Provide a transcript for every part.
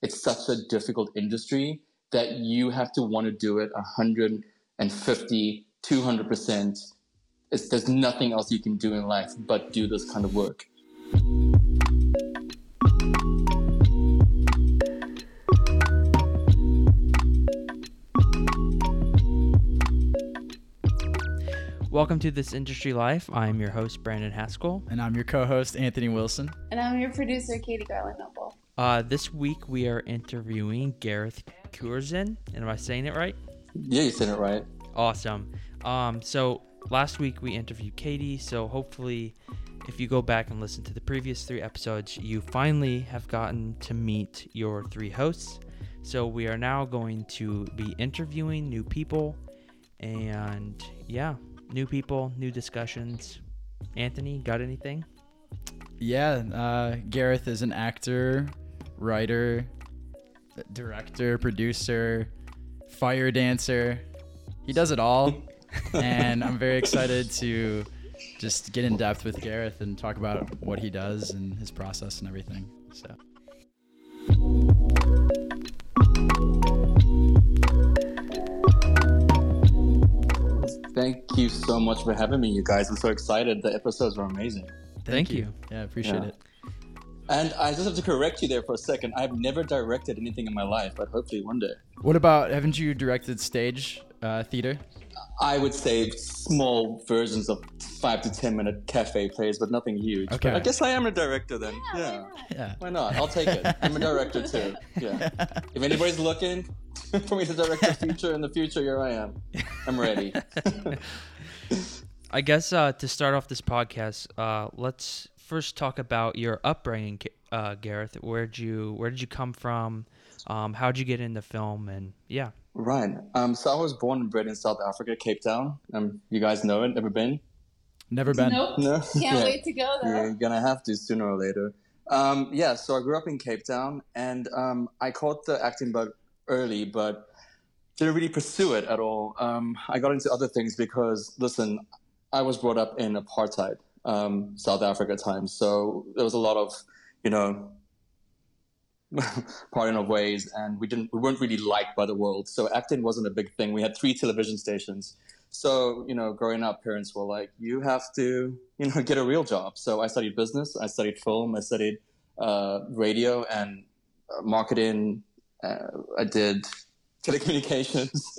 it's such a difficult industry that you have to want to do it 150, 200%. It's, there's nothing else you can do in life but do this kind of work. Welcome to This Industry Life. I'm your host, Brandon Haskell. And I'm your co host, Anthony Wilson. And I'm your producer, Katie Garland Noble. Uh, this week we are interviewing Gareth Curzon. Am I saying it right? Yeah, you said it right. Awesome. Um, so last week we interviewed Katie. So hopefully, if you go back and listen to the previous three episodes, you finally have gotten to meet your three hosts. So we are now going to be interviewing new people. And yeah, new people, new discussions. Anthony, got anything? Yeah, uh, Gareth is an actor, writer, director, producer, fire dancer. He does it all. and I'm very excited to just get in depth with Gareth and talk about what he does and his process and everything. So. Thank you so much for having me, you guys. I'm so excited. The episodes were amazing. Thank, Thank you. you. Yeah, I appreciate yeah. it. And I just have to correct you there for a second. I've never directed anything in my life, but hopefully one day. What about, haven't you directed stage uh, theater? I would say small versions of five to ten minute cafe plays, but nothing huge. Okay. But I guess I am a director then. Yeah. Yeah. Why not? yeah. Why not? I'll take it. I'm a director too. Yeah. if anybody's looking for me to direct the future in the future, here I am. I'm ready. I guess uh, to start off this podcast, uh, let's first talk about your upbringing, uh, Gareth. Where'd you Where did you come from? Um, how'd you get into film? And yeah. Right. Um, so I was born and bred in South Africa, Cape Town. Um, you guys know it. Never been? Never been. Nope. No. Can't yeah. wait to go though. Yeah, you're gonna have to sooner or later. Um, yeah. So I grew up in Cape Town, and um, I caught the acting bug early, but didn't really pursue it at all. Um, I got into other things because, listen, I was brought up in apartheid um, South Africa times, so there was a lot of, you know, parting of ways, and we didn't, we weren't really liked by the world. So acting wasn't a big thing. We had three television stations, so you know, growing up, parents were like, "You have to, you know, get a real job." So I studied business, I studied film, I studied uh, radio and uh, marketing. Uh, I did telecommunications.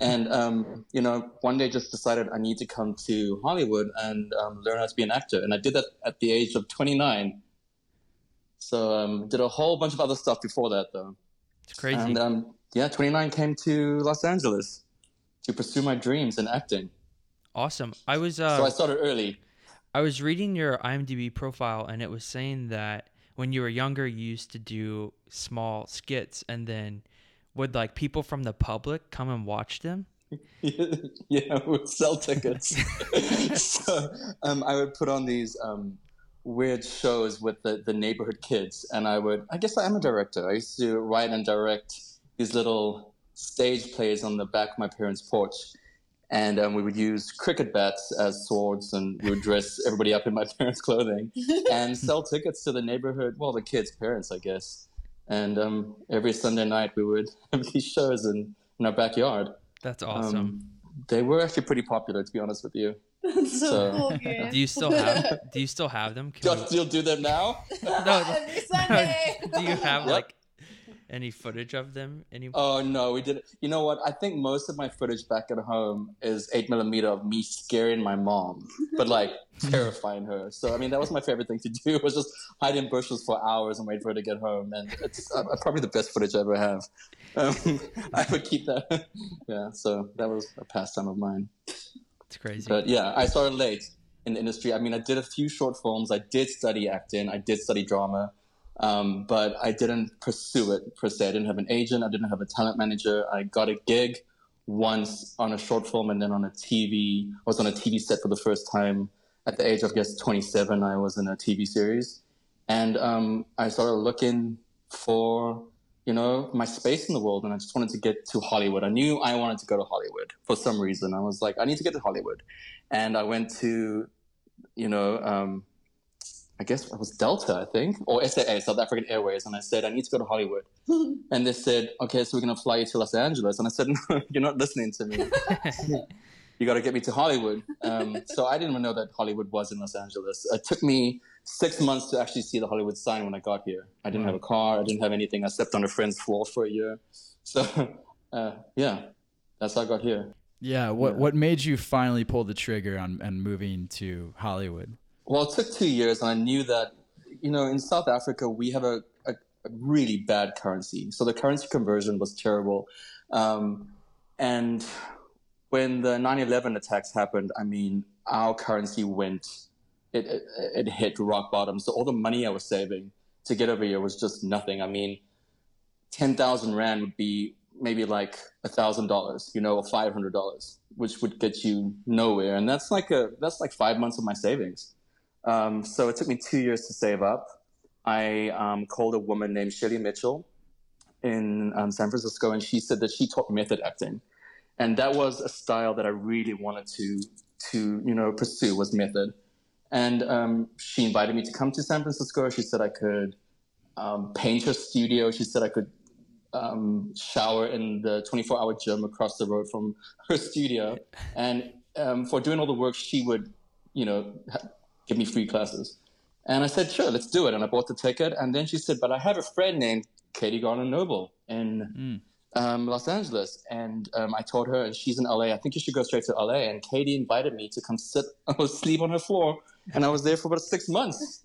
and, um, you know, one day just decided I need to come to Hollywood and um, learn how to be an actor. And I did that at the age of 29. So um, did a whole bunch of other stuff before that, though. It's crazy. And um, yeah, 29 came to Los Angeles to pursue my dreams in acting. Awesome. I was. Uh, so I started early. I was reading your IMDb profile, and it was saying that when you were younger, you used to do small skits, and then would like people from the public come and watch them? yeah, would sell tickets. so um, I would put on these um, weird shows with the, the neighborhood kids, and I would. I guess I am a director. I used to write and direct these little stage plays on the back of my parents' porch, and um, we would use cricket bats as swords, and we would dress everybody up in my parents' clothing and sell tickets to the neighborhood. Well, the kids' parents, I guess and um, every Sunday night we would have these shows in, in our backyard. That's awesome. Um, they were actually pretty popular, to be honest with you. That's so, so cool, Do you still have? Do you still have them? Can do you still do them now? no. Every Sunday. do you have yep. like any footage of them anymore? Oh no, we did. You know what? I think most of my footage back at home is eight millimeter of me scaring my mom, but like terrifying her. So I mean, that was my favorite thing to do was just hide in bushes for hours and wait for her to get home, and it's uh, probably the best footage I ever have. Um, I would keep that. yeah, so that was a pastime of mine. It's crazy. But yeah, I started late in the industry. I mean, I did a few short films. I did study acting. I did study drama. Um, but I didn't pursue it per se. I didn't have an agent. I didn't have a talent manager. I got a gig once on a short film and then on a TV. I was on a TV set for the first time at the age of, I guess, 27. I was in a TV series. And um, I started looking for, you know, my space in the world. And I just wanted to get to Hollywood. I knew I wanted to go to Hollywood for some reason. I was like, I need to get to Hollywood. And I went to, you know, um, I guess it was Delta, I think, or SAA, South African Airways, and I said I need to go to Hollywood, and they said, okay, so we're gonna fly you to Los Angeles, and I said, no, you're not listening to me. you got to get me to Hollywood. Um, so I didn't even know that Hollywood was in Los Angeles. It took me six months to actually see the Hollywood sign when I got here. I didn't have a car. I didn't have anything. I slept on a friend's floor for a year. So uh, yeah, that's how I got here. Yeah. What Yeah. What made you finally pull the trigger on and moving to Hollywood? Well, it took two years, and I knew that, you know, in South Africa, we have a, a, a really bad currency. So the currency conversion was terrible. Um, and when the 9 11 attacks happened, I mean, our currency went, it, it, it hit rock bottom. So all the money I was saving to get over here was just nothing. I mean, 10,000 Rand would be maybe like $1,000, you know, or $500, which would get you nowhere. And that's like a, that's like five months of my savings. Um, so it took me two years to save up. I um, called a woman named Shelly Mitchell in um, San Francisco, and she said that she taught method acting, and that was a style that I really wanted to to you know pursue was method. And um, she invited me to come to San Francisco. She said I could um, paint her studio. She said I could um, shower in the 24 hour gym across the road from her studio. And for doing all the work, she would, you know, give me free classes. And I said, sure, let's do it. And I bought the ticket. And then she said, but I have a friend named Katie Garner Noble in um, Los Angeles. And um, I told her, and she's in LA. I think you should go straight to LA. And Katie invited me to come sit or sleep on her floor. And I was there for about six months.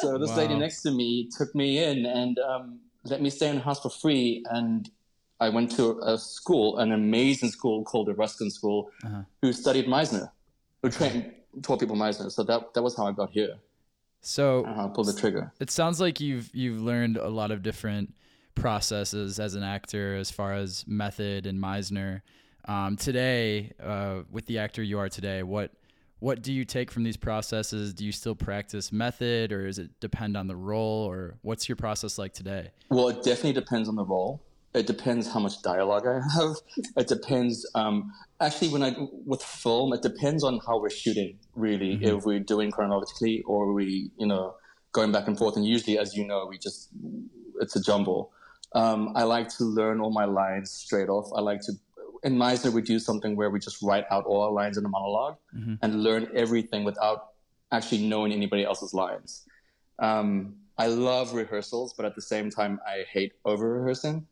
So this lady next to me took me in and um, let me stay in the house for free. And I went to a school, an amazing school called the Ruskin School, Uh-huh. who studied Meisner, who trained, taught people Meisner. So that, that was how I got here. So Uh, pulled the trigger. it sounds like you've you've learned a lot of different processes as an actor as far as method and Meisner. Um, today, uh, with the actor you are today, what what do you take from these processes? Do you still practice method, or does it depend on the role, or what's your process like today? Well, it definitely depends on the role. It depends how much dialogue I have. It depends. Um, actually, when I with film, it depends on how we're shooting. Really, if we're doing chronologically or we, you know, going back and forth. And usually, as you know, we just it's a jumble. Um, I like to learn all my lines straight off. I like to. In Meisner, we do something where we just write out all our lines in a monolog and learn everything without actually knowing anybody else's lines. Um, I love rehearsals, but at the same time, I hate over rehearsing.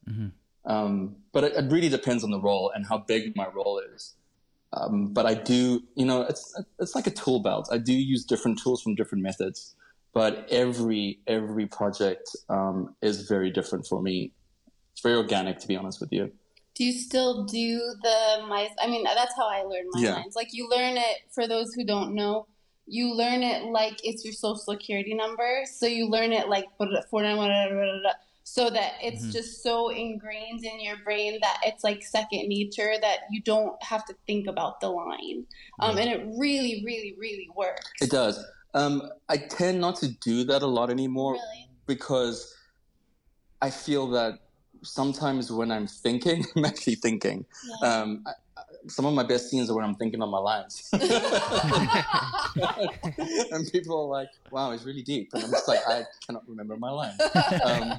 Um, but it, it really depends on the role and how big my role is. Um, but I do, you know, it's it's like a tool belt. I do use different tools from different methods, but every every project um, is very different for me. It's very organic, to be honest with you. Do you still do the my? I mean, that's how I learned my Yeah. lines. Like you learn it. For those who don't know, you learn it like it's your social security number. So you learn it like four nine one so that it's Mm-hmm. just so ingrained in your brain that it's like second nature that you don't have to think about the line. Um, and it really, really, really works. It does. Um, I tend not to do that a lot anymore Really. because I feel that sometimes when I'm thinking, I'm actually thinking. Yeah. Um, some of my best scenes are when I'm thinking on my lines. and people are like, wow, it's really deep. And I'm just like, I cannot remember my lines. Um,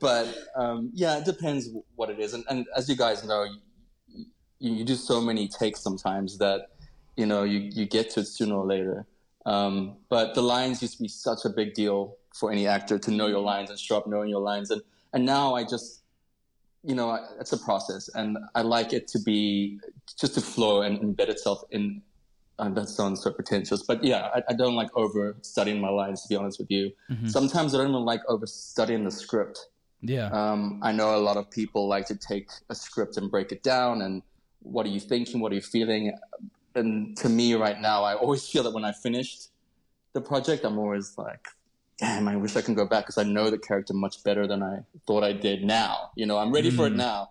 but um, yeah, it depends what it is. And, and as you guys know, you, you, do so many takes sometimes that, you know, you, you get to it sooner or later. Um, but the lines used to be such a big deal for any actor to know your lines and show up knowing your lines. And, and now I just, you know, it's a process and I like it to be just to flow and embed itself in. Uh, that sounds so pretentious, but yeah, I, I don't like over studying my lines. To be honest with you, sometimes I don't even like over studying the script. Yeah. Um, I know a lot of people like to take a script and break it down and what are you thinking? What are you feeling? And to me, right now, I always feel that when I finished the project, I'm always like, damn, I wish I can go back because I know the character much better than I thought I did now. You know, I'm ready for it now.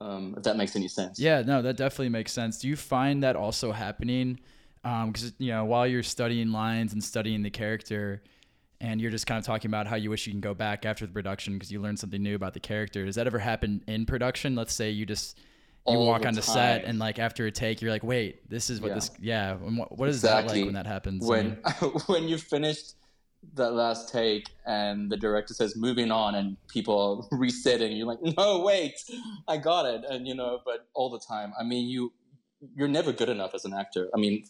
Um, if that makes any sense. Yeah, no, that definitely makes sense. Do you find that also happening? Because you know, while you're studying lines and studying the character, and you're just kind of talking about how you wish you can go back after the production because you learned something new about the character. Does that ever happen in production? Let's say you just you All walk the onto set and like after a take, you're like, wait, this is what Yeah. this, yeah. What, what is that like when that happens? I when mean, when you finished that last take and the director says moving on and people resetting you're like no wait i got it and you know but all the time. I mean you you're never good enough as an actor. I mean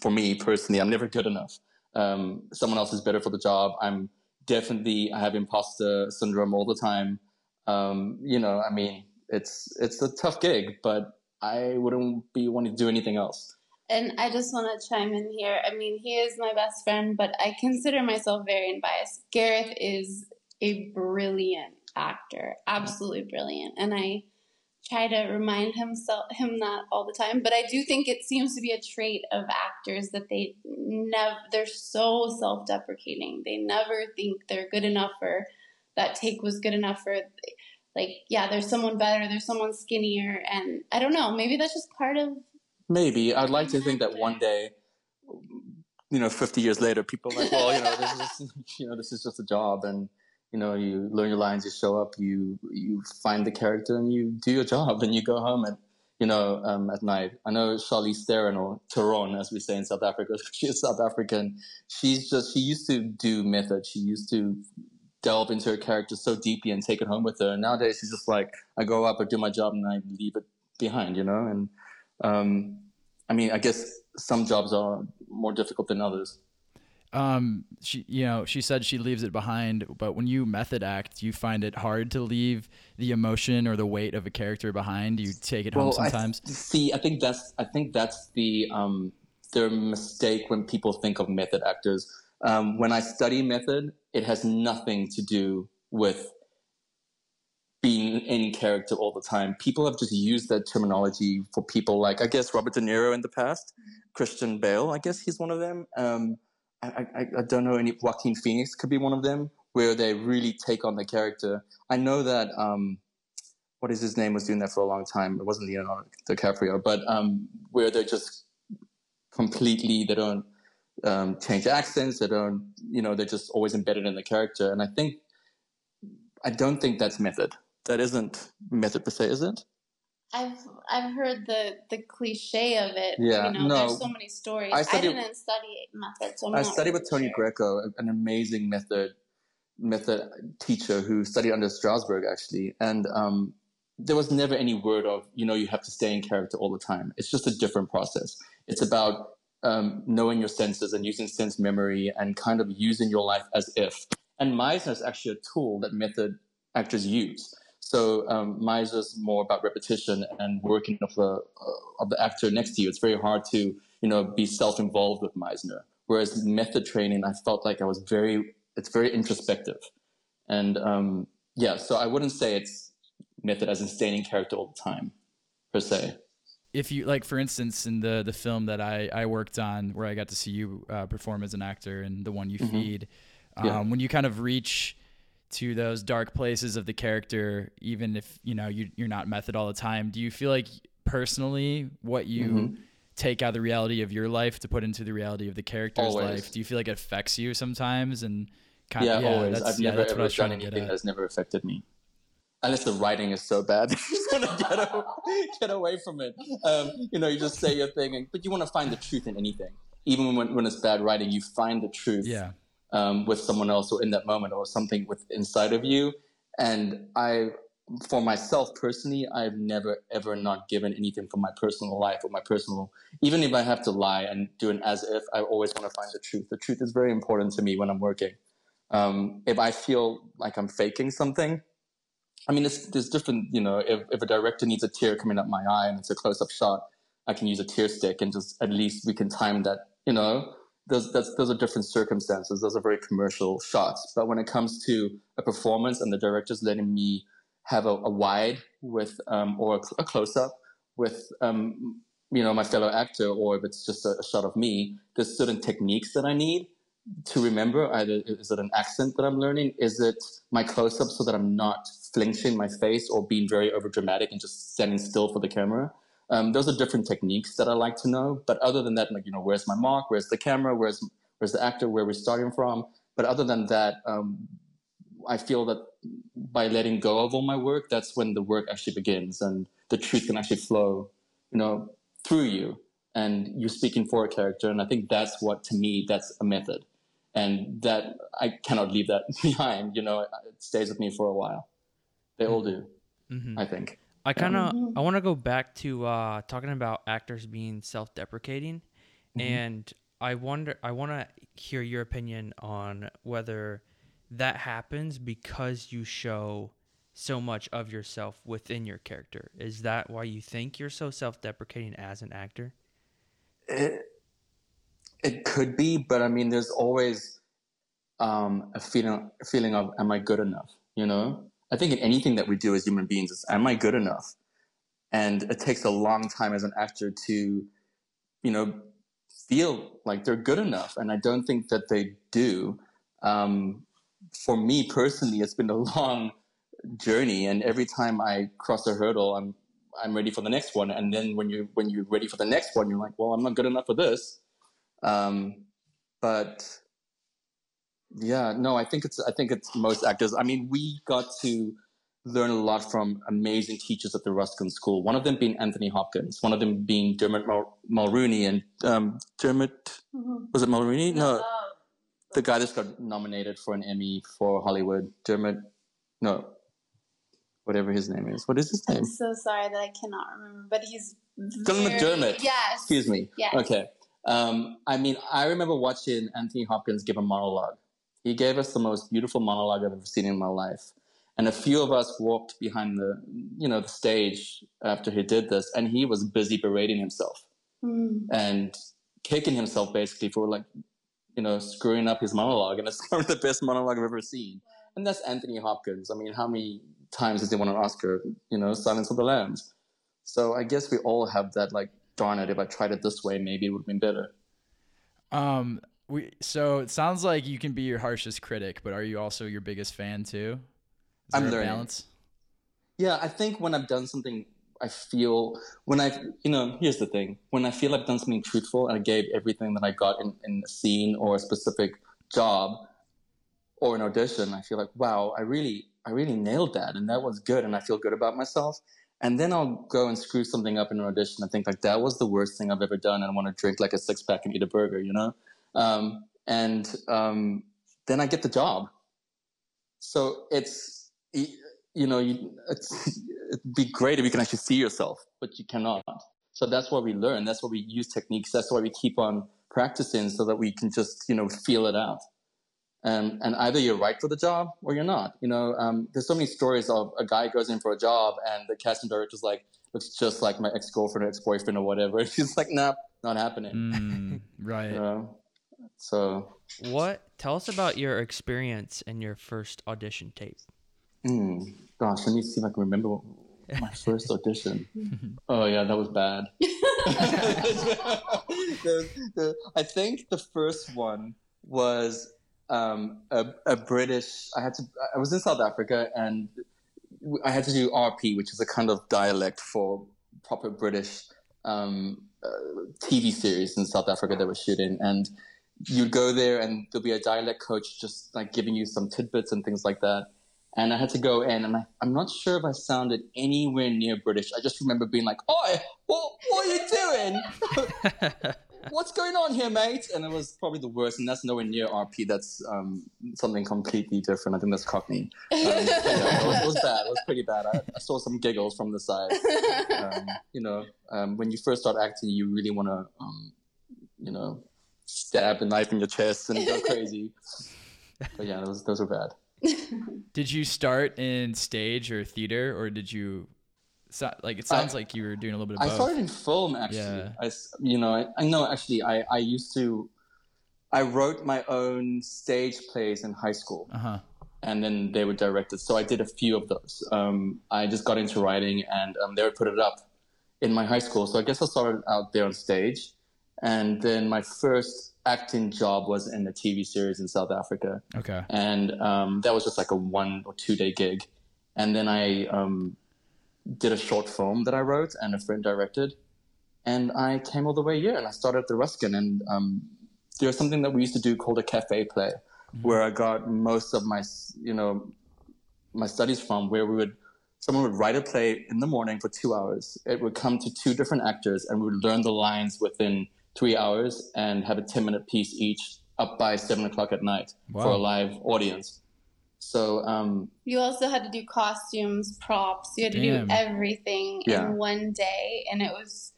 for me personally i'm never good enough. Um, someone else is better for the job. I'm definitely i have imposter syndrome all the time. Um, you know i mean it's it's a tough gig but i wouldn't be wanting to do anything else and I just want to chime in here. I mean, he is my best friend, but I consider myself very unbiased. Gareth is a brilliant actor, absolutely brilliant, and I try to remind himself him that all the time. But I do think it seems to be a trait of actors that they never they're so self-deprecating. They never think they're good enough or that take was good enough for like yeah, there's someone better, there's someone skinnier, and I don't know. Maybe that's just part of Maybe I'd like to think that one day, you know, 50 years later, people are like, well, you know, this is, you know, this is just a job, and you know, you learn your lines, you show up, you you find the character, and you do your job, and you go home, and you know, um, at night. I know Charlize Theron or Theron, as we say in South Africa, she is South African. She's just she used to do method. She used to delve into her character so deeply and take it home with her. And nowadays, she's just like, I go up, I do my job, and I leave it behind, you know, and um, I mean, I guess some jobs are more difficult than others. Um, she, you know, she said she leaves it behind, but when you method act, you find it hard to leave the emotion or the weight of a character behind. You take it well, home sometimes. I, see, I think that's, I think that's the, um, the mistake when people think of method actors. Um, when I study method, it has nothing to do with being in character all the time. People have just used that terminology for people like, I guess, Robert De Niro in the past, Christian Bale, I guess he's one of them. Um, I, I, I, don't know any, Joaquin Phoenix could be one of them, where they really take on the character. I know that, um, what is his name was doing that for a long time. It wasn't Leonardo DiCaprio, but um, where they're just completely, they don't um, change accents, they don't, you know, they're just always embedded in the character. And I think, I don't think that's method that isn't method per se, is it? I've I've heard the the cliche of it. Yeah, you know, no. There's so many stories. I, studied, I didn't study method, so i studied with Tony sure. Greco, an amazing method method teacher who studied under Strasberg actually, and um, there was never any word of you know you have to stay in character all the time. It's just a different process. It's about um, knowing your senses and using sense memory and kind of using your life as if. And Meisner is actually a tool that method actors use. So um, is more about repetition and working of the uh, of the actor next to you. It's very hard to you know be self involved with Meisner. Whereas method training, I felt like I was very it's very introspective, and um, yeah. So I wouldn't say it's method as in staying in character all the time, per se. If you like, for instance, in the the film that I I worked on, where I got to see you uh, perform as an actor, and the one you mm-hmm. feed, um, yeah. when you kind of reach to those dark places of the character, even if you know you, you're not method all the time. Do you feel like personally what you mm-hmm. take out of the reality of your life to put into the reality of the character's always. life? Do you feel like it affects you sometimes? And kind yeah, of, yeah, always. I've yeah, never ever done anything that's never affected me. Unless the writing is so bad, you just want to get, away, get away from it. Um, you know, you just say your thing, and, but you want to find the truth in anything. Even when, when it's bad writing, you find the truth. Yeah um, with someone else or in that moment or something with inside of you. And I, for myself personally, I've never ever not given anything from my personal life or my personal, even if I have to lie and do an as if, I always want to find the truth. The truth is very important to me when I'm working. Um, if I feel like I'm faking something, I mean, it's, there's different, you know, if, if a director needs a tear coming up my eye and it's a close up shot, I can use a tear stick and just at least we can time that, you know, those, those are different circumstances. Those are very commercial shots. But when it comes to a performance and the director's letting me have a, a wide with um, or a, a close up with um, you know my fellow actor, or if it's just a, a, shot of me, there's certain techniques that I need to remember. Either is it an accent that I'm learning? Is it my close up so that I'm not flinching my face or being very over dramatic and just standing still for the camera? Um, those are different techniques that I like to know. But other than that, like you know, where's my mark? Where's the camera? Where's where's the actor? Where we're starting from? But other than that, um, I feel that by letting go of all my work, that's when the work actually begins, and the truth can actually flow, you know, through you, and you're speaking for a character. And I think that's what, to me, that's a method. and that I cannot leave that behind. You know, it stays with me for a while. They all do, Mm-hmm. I think. I kind of Mhm. I want to go back to uh, talking about actors being self-deprecating, Mhm. and I wonder I want to hear your opinion on whether that happens because you show so much of yourself within your character. Is that why you think you're so self-deprecating as an actor? It, it could be, but I mean, there's always um, a feeling a feeling of am I good enough? You know, I think in anything that we do as human beings, is am I good enough? And it takes a long time as an actor to, you know, feel like they're good enough, and I don't think that they do. Um, for me personally, it's been a long journey, and every time I cross a hurdle, I'm I'm ready for the next one. And then when you when you're ready for the next one, you're like, well, I'm not good enough for this. Um, but yeah, no, I think it's I think it's most actors. I mean, we got to learn a lot from amazing teachers at the Ruskin School. One of them being Anthony Hopkins. One of them being Dermot Mul- Mulroney and um, Dermot Mhm. was it Mulroney? No, Oh, the guy that's got nominated for an Emmy for Hollywood. Dermot, no, whatever his name is. What is his name? I'm so sorry that I cannot remember, but he's Dylan McDermott. Yes. Excuse me. Yes. Okay. Um, I mean, I remember watching Anthony Hopkins give a monologue. He gave us the most beautiful monologue I've ever seen in my life. And a few of us walked behind the, you know, the stage after he did this, and he was busy berating himself Mm. and kicking himself basically for like, you know, screwing up his monologue. And it's one of the best monologue I've ever seen. And that's Anthony Hopkins. I mean, how many times has he won an Oscar? You know, Silence of the Lambs. So I guess we all have that like, darn it, if I tried it this way, maybe it would have been better. Um, we so it sounds like you can be your harshest critic, but are you also your biggest fan too? Is I'm there a learning. balance? Yeah, I think when I've done something, I feel when I, you know, here's the thing: when I feel I've done something truthful and I gave everything that I got in, in a scene or a specific job or an audition, I feel like, wow, I really, I really nailed that, and that was good, and I feel good about myself. And then I'll go and screw something up in an audition. I think like that was the worst thing I've ever done, and I want to drink like a six pack and eat a burger, you know. Um, and um, then I get the job. So it's you know you, it's, it'd be great if you can actually see yourself, but you cannot. So that's why we learn. That's why we use techniques. That's why we keep on practicing so that we can just you know feel it out. And and either you're right for the job or you're not. You know, um, there's so many stories of a guy goes in for a job and the casting director's like looks just like my ex girlfriend or ex boyfriend or whatever. And He's like, nah, not happening. Mm, right. You know? So What? Tell us about your experience in your first audition tape. Mm, gosh, let me see if I can remember my first audition. oh yeah, that was bad. the, the, I think the first one was um, a, a British. I had to. I was in South Africa, and I had to do RP, which is a kind of dialect for proper British um, uh, TV series in South Africa that was shooting, and you'd go there and there'll be a dialect coach just like giving you some tidbits and things like that. And I had to go in, and I, I'm not sure if I sounded anywhere near British. I just remember being like, "Oi, what, what are you doing? What's going on here, mate?" And it was probably the worst. And that's nowhere near RP. That's um, something completely different. I think that's Cockney. Um, yeah, it, was, it was bad. It was pretty bad. I, I saw some giggles from the side. Um, you know, um, when you first start acting, you really want to, um, you know, stab a knife in your chest and go crazy. But yeah, those those were bad. Did you start in stage or theater, or did you? So, like it sounds I- like you were doing a little bit of I both. started in film actually. Yeah. I s you know, I, I know actually. I, I used to. I wrote my own stage plays in high school, Uh huh. and then they were directed. So I did a few of those. Um, I just got into writing, and um, they would put it up in my high school. So I guess I started out there on stage, and then my first acting job was in a TV series in South Africa Okay. and um, that was just like a one or two day gig. And then I um, did a short film that I wrote and a friend directed, and I came all the way here and I started at the Ruskin. And um, was something that we used to do called a cafe play, where I got most of my you know my studies from, where we would someone would write a play in the morning for two hours. It would come to two different actors, and we would learn the lines within three hours and have a ten minute piece each up by seven o'clock at night for a live audience. So um, You also had to do costumes, props. You had to Damn. do everything Yeah. in one day, and it was.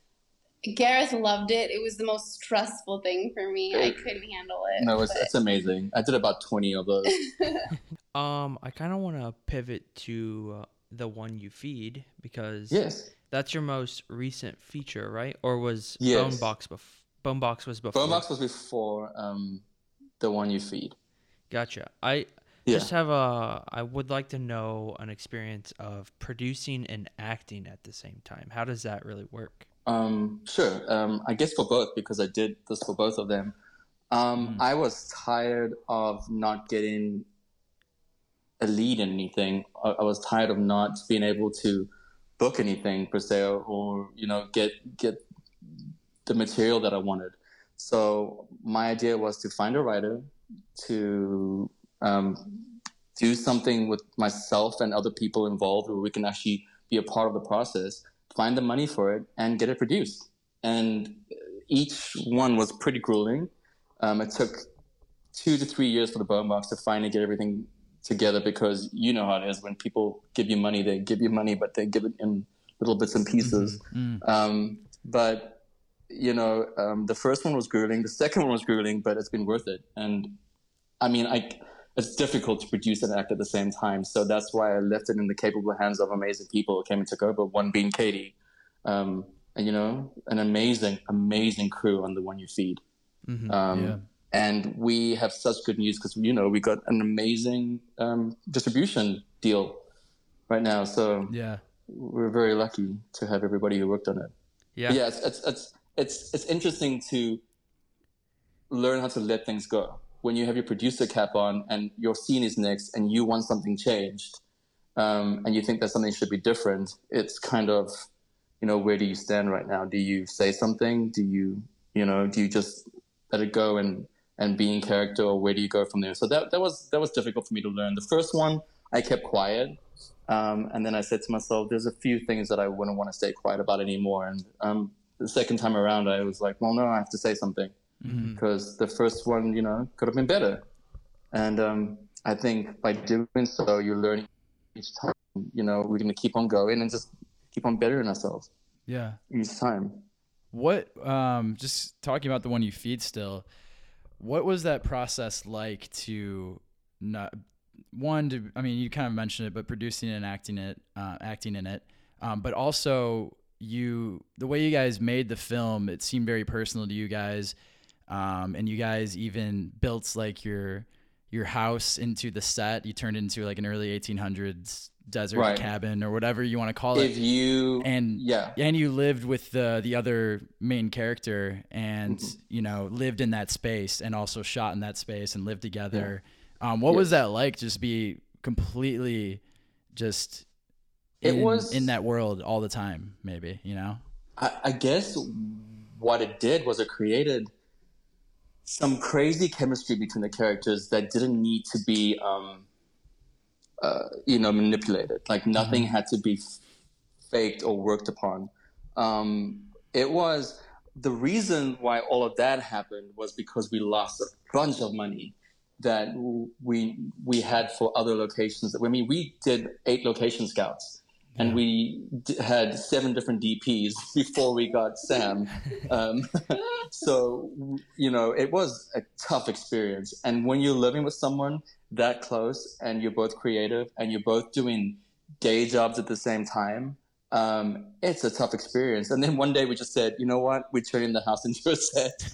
Gareth loved it. It was the most stressful thing for me. I couldn't handle it. no, it's, but- it's amazing. I did about twenty of those. Um, I kind of want to pivot to uh, the one you feed because yes, that's your most recent feature, right? Or was Yes. Bonebox bef- Bonebox was before? Bonebox was before um, the one you feed. Gotcha. I Yeah. just have a. I would like to know an experience of producing and acting at the same time. How does that really work? Um, sure. Um, I guess for both because I did this for both of them. Um, Mm. I was tired of not getting a lead in anything. I, I was tired of not being able to book anything per se, or, or you know, get get the material that I wanted. So my idea was to find a writer to um, do something with myself and other people involved, where we can actually be a part of the process find the money for it and get it produced. And each one was pretty grueling. Um, it took two to three years for the Bonebox to finally get everything together because you know how it is when people give you money, they give you money, but they give it in little bits and pieces. Mm. Um, but you know, um, the first one was grueling. The second one was grueling, but it's been worth it. And I mean, I it's difficult to produce and act at the same time. So that's why I left it in the capable hands of amazing people who came and took over. One being Katie, um, and you know, an amazing, amazing crew on the one you feed. Mhm. Um, Yeah. And we have such good news because you know we got an amazing um, distribution deal right now. So Yeah. we're very lucky to have everybody who worked on it. Yeah. Yeah, it's, it's it's it's it's interesting to learn how to let things go. When you have your producer cap on and your scene is next, and you want something changed, um, and you think that something should be different, it's kind of, you know, where do you stand right now? Do you say something? Do you, you know, do you just let it go and and be in character, or where do you go from there? So that that was that was difficult for me to learn. The first one, I kept quiet. Um, and then I said to myself, there's a few things that I wouldn't want to stay quiet about anymore. And um, the second time around, I was like, well, no, I have to say something Mhm. because the first one, you know, could have been better. And um, I think by doing so, you're learning each time. You know, we're going to keep on going and just keep on bettering ourselves Yeah. each time. What um just talking about the one you feed still, what was that process like to not one to I mean you kind of mentioned it, but producing and acting it, uh, acting in it, um, but also you the way you guys made the film, it seemed very personal to you guys, um, and you guys even built like your your house into the set. You turned into like an early 1800s desert Right. cabin or whatever you want to call it If you, and yeah, and you lived with the the other main character and Mm-hmm. you know lived in that space and also shot in that space and lived together um, what was that like just be completely just It in, was- in that world all the time maybe you know I, I guess what it did was it created some crazy chemistry between the characters that didn't need to be, um, uh, you know, manipulated. Like nothing had to be faked or worked upon. Um, it was the reason why all of that happened was because we lost a bunch of money that we we had for other locations. I mean, we did eight location scouts and we d- had seven different DPs before we got Sam. Um, so you know, it was a tough experience. And when you're living with someone that close, and you're both creative, and you're both doing day jobs at the same time, um, it's a tough experience. And then one day we just said, you know what, we're turning the house into a set,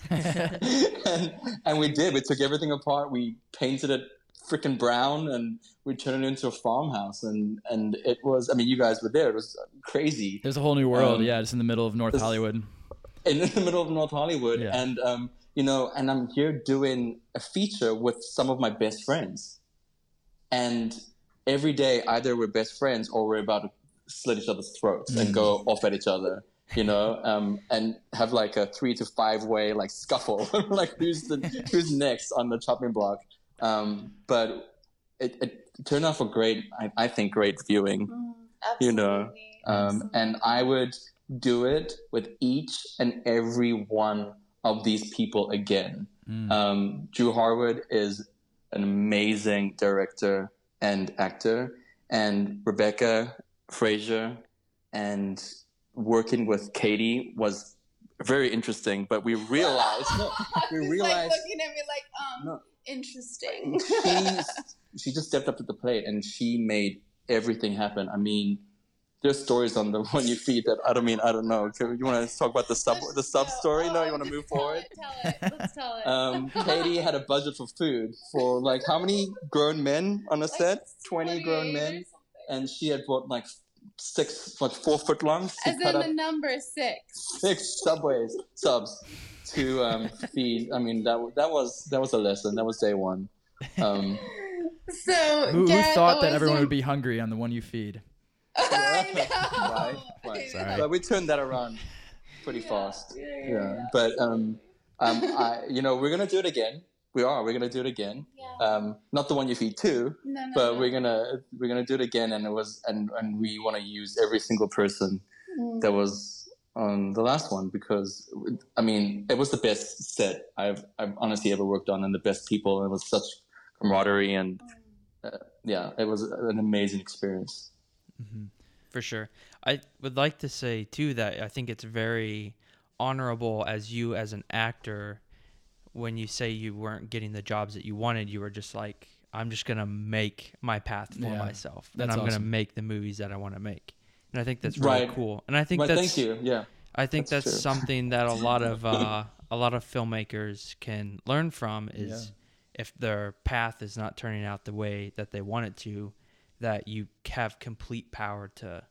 and and we did. We took everything apart. We painted it freaking brown and we turned it into a farmhouse and and it was i mean you guys were there. It was crazy. There's a whole new world. Um, yeah just in the middle of north this- hollywood. In the middle of north hollywood. Yeah. and um you know and i'm here doing a feature with some of my best friends. And every day either we're best friends or we're about to slit each other's throats and go off at each other you know? Um, and have like a three to five way like scuffle. Like who's the who's next on the chopping block um, but it, it turned out for great I, I think great viewing Mm, You know, um, and I would do it with each and every one of these people again. Mm. Um, Drew Harwood is an amazing director and actor, and Rebecca Fraser and working with Katie was very interesting. But we realized, no, we He's, realized, like looking at me like, um, No. Interesting. she just stepped up to the plate and she made everything happen. I mean, there's stories on the one you feed that I don't mean I don't know. You want to talk about the sub the sub story? No, you want to move forward? It, tell it. Let's tell it. Um, Katie had a budget for food for like how many grown men on a Like set? Twenty grown men, and she had bought like six, like four foot longs As in up the number six. six subways subs to um, feed. I mean that that was that was a lesson. That was day one. Um, So Who, who thought that everyone there- would be hungry on the one you feed? I know. Right, right. I Sorry. know. but we turned that around pretty Yeah, fast. yeah, yeah, Yeah, yeah. but um, um, I, you know, we're gonna do it again. We are. We're gonna do it again. Yeah. Um, not the one you feed two, No, no, but no. we're gonna we're gonna do it again. And it was and and we want to use every single person Mm. that was on the last one because I mean it was the best set I've I've honestly ever worked on and the best people. and It was such camaraderie and uh, yeah, it was an amazing experience. For sure. I would like to say too that I think it's very honorable as you as an actor when you say you weren't getting the jobs that you wanted, you were just like I'm just going to make my path for Yeah, myself and I'm going to make the movies that I want to make. And I think that's really Right. cool. And I think Well, that's thank you. Yeah. I think That's that's, something that a lot of uh, a lot of filmmakers can learn from is if their path is not turning out the way that they want it to, that you have complete power to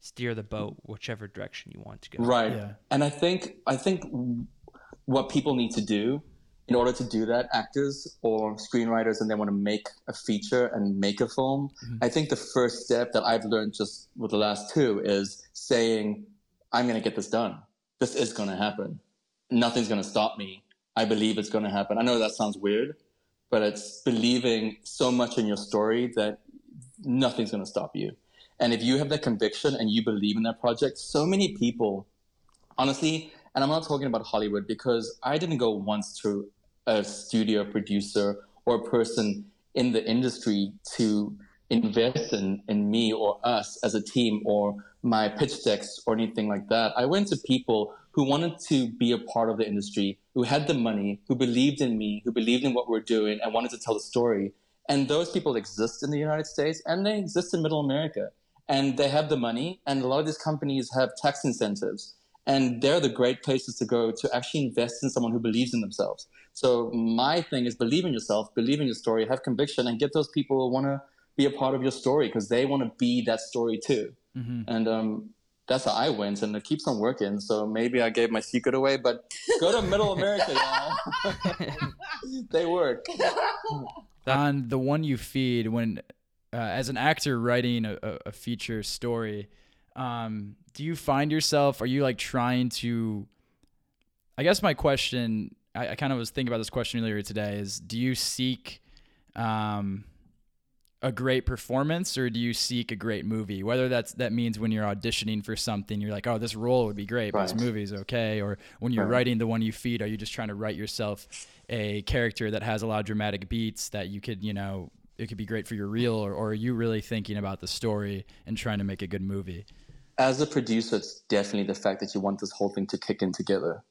steer the boat whichever direction you want to go. Right. Yeah. And I think I think what people need to do in order to do that, actors or screenwriters, and they want to make a feature and make a film. Mm-hmm. I think the first step that I've learned just with the last two is saying, "I'm going to get this done. This is going to happen. Nothing's going to stop me. I believe it's going to happen." I know that sounds weird, but it's believing so much in your story that nothing's going to stop you. And if you have that conviction and you believe in that project, so many people, honestly, and I'm not talking about Hollywood because I didn't go once to a studio producer or person in the industry to invest in, in me or us as a team or my pitch decks or anything like that. I went to people who wanted to be a part of the industry, who had the money, who believed in me, who believed in what we're doing and wanted to tell the story. And those people exist in the United States and they exist in middle America. And they have the money, and a lot of these companies have tax incentives. And they're the great places to go to actually invest in someone who believes in themselves. So my thing is believe in yourself, believe in your story, have conviction, and get those people who want to be a part of your story because they want to be that story too. Mhm. And um, that's how I went, and it keeps on working. So maybe I gave my secret away, but go to Middle America, y'all. they work. That- on the one you feed when uh, as an actor writing a, a, a feature story um, do you find yourself are you like trying to i guess my question i, I kind of was thinking about this question earlier today is do you seek um, a great performance or do you seek a great movie whether that's that means when you're auditioning for something you're like oh this role would be great but this Right. movie's okay or when you're Right. writing the one you feed are you just trying to write yourself a character that has a lot of dramatic beats that you could you know it could be great for your reel or, or are you really thinking about the story and trying to make a good movie As a producer, it's definitely the fact that you want this whole thing to kick in together.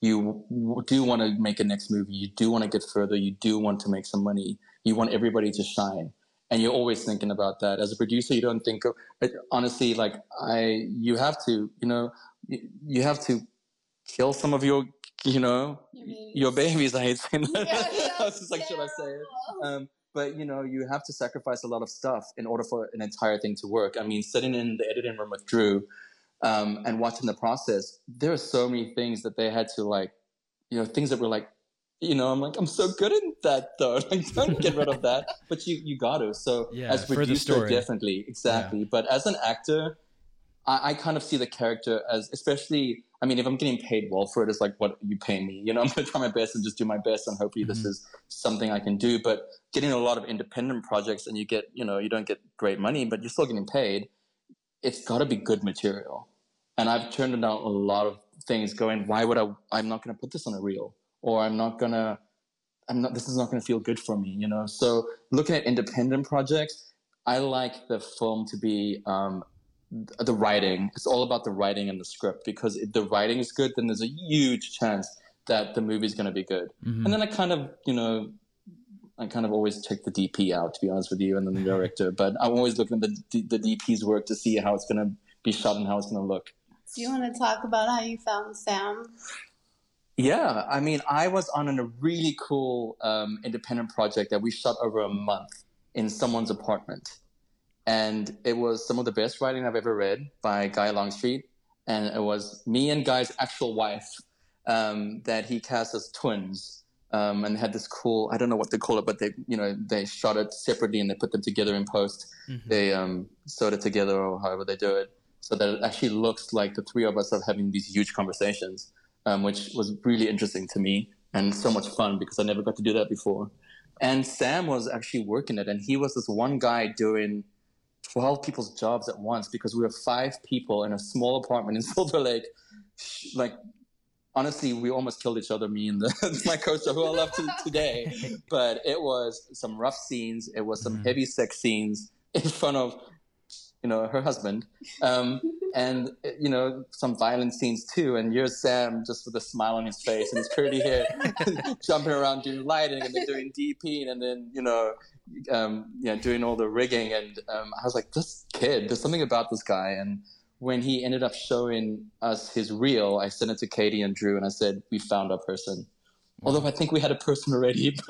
You w- do want to make a next movie. You do want to get further. You do want to make some money. You want everybody to shine. And you're always thinking about that. As a producer, you don't think of, it- honestly, like I, you have to, you know, you, you have to kill some of your, you know, Your babies. your babies. I hate saying that. Yeah, I was just like, should I say it? Um, but you know, you have to sacrifice a lot of stuff in order for an entire thing to work. I mean, sitting in the editing room with Drew um, and watching the process, there are so many things that they had to like, you know, things that were like, you know, I'm like, I'm so good at that though. Like, don't get rid of that. But you, you got to. So Yeah, as producer, definitely, exactly. But as an actor, I, I kind of see the character as, especially, I mean, if I'm getting paid well for it, it's like what you pay me. You know, I'm gonna try my best and just do my best, and hopefully this Mhm. is something I can do. But getting a lot of independent projects, and you get, you know, you don't get great money, but you're still getting paid. It's got to be good material. And I've turned down a lot of things, going, why would I? I'm not going to put this on a reel, or I'm not gonna I'm not this is not gonna feel good for me, you know. So looking at independent projects, I like the film to be um, the writing. It's all about the writing and the script because if the writing is good, then there's a huge chance that the movie is going to be good. Mm-hmm. And then I kind of, you know, I kind of always check the DP out, to be honest with you, and then the director. but I'm always looking at the, the DP's work to see how it's going to be shot and how it's going to look. Do you want to talk about how you found Sam? Yeah, I mean, I was on a really cool um, independent project that we shot over a month in someone's apartment. And it was some of the best writing I've ever read by Guy Longstreet. And it was me and Guy's actual wife um, that he cast as twins. Um, and had this cool, I don't know what they call it, but they, you know, they shot it separately and they put them together in post. Mm-hmm. They um, sewed it together or however they do it so that it actually looks like the three of us are having these huge conversations, um, which was really interesting to me and so much fun because I never got to do that before. And Sam was actually working it, and he was this one guy doing 12 people's jobs at once because we were five people in a small apartment in Silver Lake. Like, honestly, we almost killed each other, me and the, my co-star, who I love to today. But it was some rough scenes. It was some mm-hmm. heavy sex scenes in front of, you know, her husband. Um, and, you know, some violent scenes too. And here's Sam just with a smile on his face and his curly hair, jumping around doing lighting and then doing DP and then, you know, um, you know, doing all the rigging, and um, I was like, this kid, there's something about this guy. And when he ended up showing us his reel, I sent it to Katie and Drew, and I said, we found our person. Although I think we had a person already,